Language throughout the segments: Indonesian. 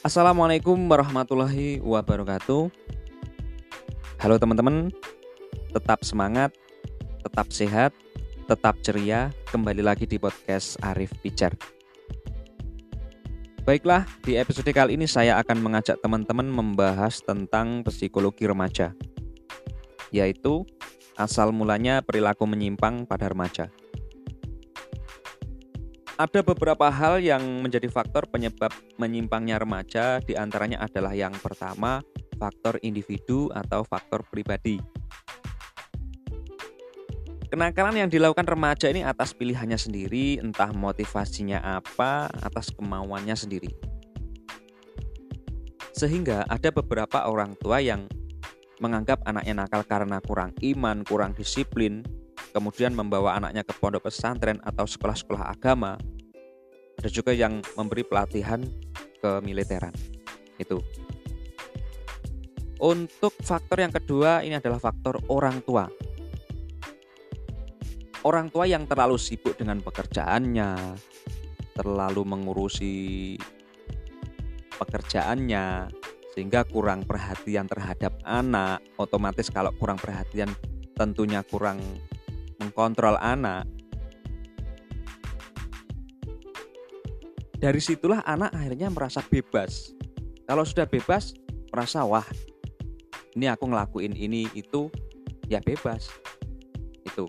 Assalamualaikum warahmatullahi wabarakatuh. Halo teman-teman, tetap semangat, tetap sehat, tetap ceria. Kembali lagi di podcast Arif Pijar. Baiklah, di episode kali ini saya akan mengajak teman-teman membahas tentang psikologi remaja, yaitu asal mulanya perilaku menyimpang pada remaja ada beberapa hal yang menjadi faktor penyebab menyimpangnya remaja, di antaranya adalah yang pertama, faktor individu atau faktor pribadi. Kenakalan yang dilakukan remaja ini atas pilihannya sendiri, entah motivasinya apa, atas kemauannya sendiri. Sehingga ada beberapa orang tua yang menganggap anaknya nakal karena kurang iman, kurang disiplin, kemudian membawa anaknya ke pondok pesantren atau sekolah-sekolah agama. Ada juga yang memberi pelatihan ke militeran. Itu. Untuk faktor yang kedua ini adalah faktor orang tua. Orang tua yang terlalu sibuk dengan pekerjaannya, terlalu mengurusi pekerjaannya sehingga kurang perhatian terhadap anak. Otomatis kalau kurang perhatian tentunya kurang mengkontrol anak. Dari situlah anak akhirnya merasa bebas. Kalau sudah bebas, merasa wah, ini aku ngelakuin ini itu ya bebas. Itu.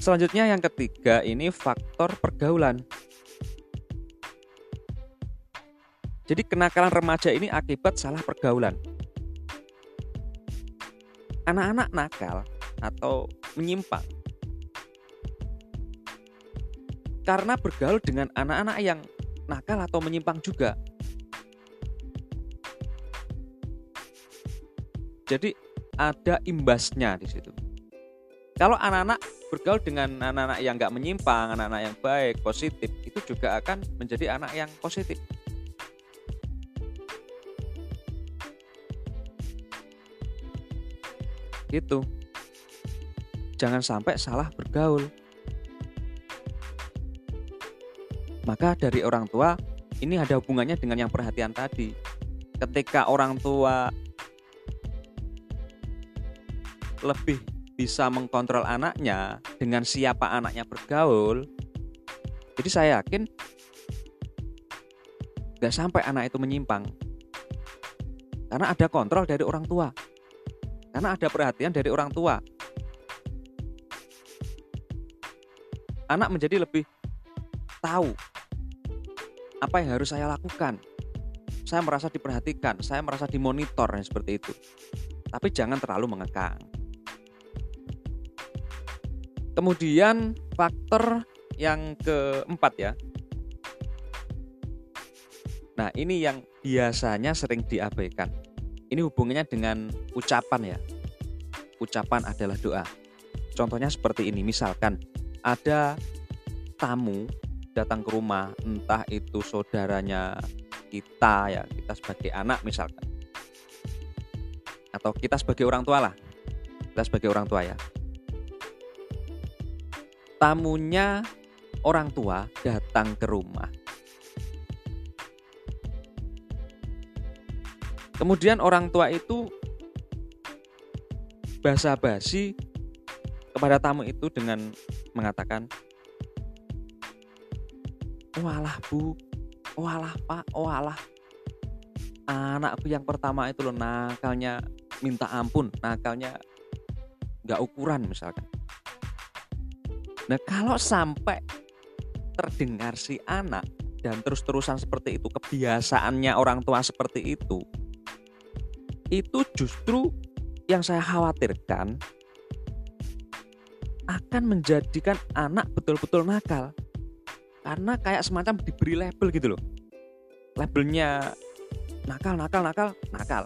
Selanjutnya yang ketiga ini faktor pergaulan. Jadi kenakalan remaja ini akibat salah pergaulan. Anak-anak nakal atau menyimpang. Karena bergaul dengan anak-anak yang nakal atau menyimpang juga. Jadi ada imbasnya di situ. Kalau anak-anak bergaul dengan anak-anak yang nggak menyimpang, anak-anak yang baik, positif, itu juga akan menjadi anak yang positif. Gitu jangan sampai salah bergaul. Maka dari orang tua ini ada hubungannya dengan yang perhatian tadi. Ketika orang tua lebih bisa mengkontrol anaknya dengan siapa anaknya bergaul, jadi saya yakin nggak sampai anak itu menyimpang. Karena ada kontrol dari orang tua. Karena ada perhatian dari orang tua. Anak menjadi lebih tahu apa yang harus saya lakukan. Saya merasa diperhatikan, saya merasa dimonitor yang seperti itu. Tapi jangan terlalu mengekang. Kemudian faktor yang keempat ya. Nah, ini yang biasanya sering diabaikan. Ini hubungannya dengan ucapan ya. Ucapan adalah doa. Contohnya seperti ini, misalkan ada tamu datang ke rumah, entah itu saudaranya kita ya, kita sebagai anak misalkan. Atau kita sebagai orang tua lah. Kita sebagai orang tua ya. Tamunya orang tua datang ke rumah. Kemudian orang tua itu basa-basi kepada tamu itu dengan mengatakan walah bu. Walah pak. Walah anakku yang pertama itu loh nakalnya minta ampun nakalnya nggak ukuran misalkan. Nah kalau sampai terdengar si anak dan terus-terusan seperti itu kebiasaannya orang tua seperti itu itu justru yang saya khawatirkan akan menjadikan anak betul-betul nakal. Karena kayak semacam diberi label gitu loh. Labelnya nakal nakal nakal nakal.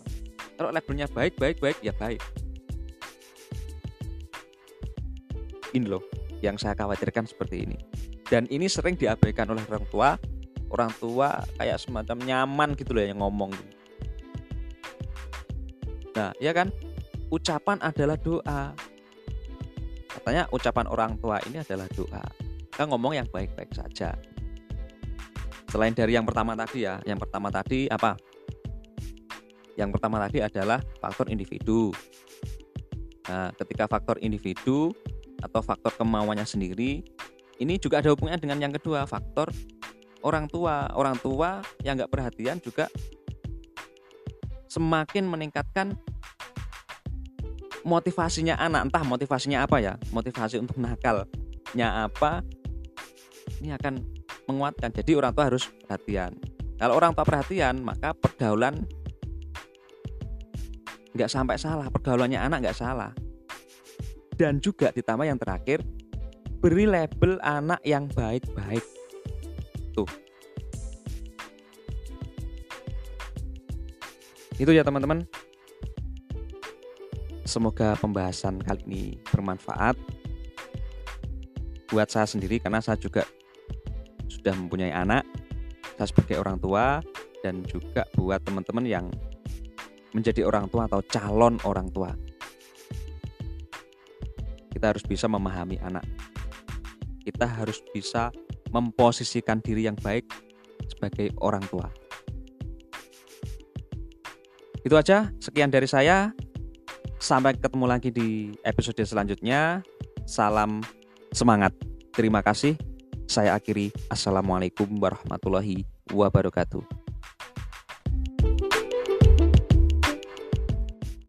Kalau labelnya baik baik baik ya baik. Ini loh yang saya khawatirkan seperti ini. Dan ini sering diabaikan oleh orang tua. Orang tua kayak semacam nyaman gitu loh yang ngomong. Nah ya kan? Ucapan adalah doa Katanya ucapan orang tua ini adalah doa. Kita ngomong yang baik-baik saja. selain dari yang pertama tadi ya yang pertama tadi apa yang pertama tadi adalah faktor individu nah ketika faktor individu atau faktor kemauannya sendiri ini juga ada hubungannya dengan yang kedua faktor orang tua orang tua yang nggak perhatian juga semakin meningkatkan motivasinya anak entah motivasinya apa ya motivasi untuk nakalnya apa ini akan menguatkan. Jadi orang tua harus perhatian. Kalau orang tua perhatian, maka pergaulan nggak sampai salah, pergaulannya anak nggak salah. Dan juga ditambah yang terakhir, beri label anak yang baik-baik. Tuh. Itu ya teman-teman. Semoga pembahasan kali ini bermanfaat buat saya sendiri karena saya juga sudah mempunyai anak, saya sebagai orang tua dan juga buat teman-teman yang menjadi orang tua atau calon orang tua. Kita harus bisa memahami anak. Kita harus bisa memposisikan diri yang baik sebagai orang tua. Itu aja, sekian dari saya. Sampai ketemu lagi di episode selanjutnya. Salam semangat. Terima kasih. Saya akhiri. Assalamualaikum warahmatullahi wabarakatuh.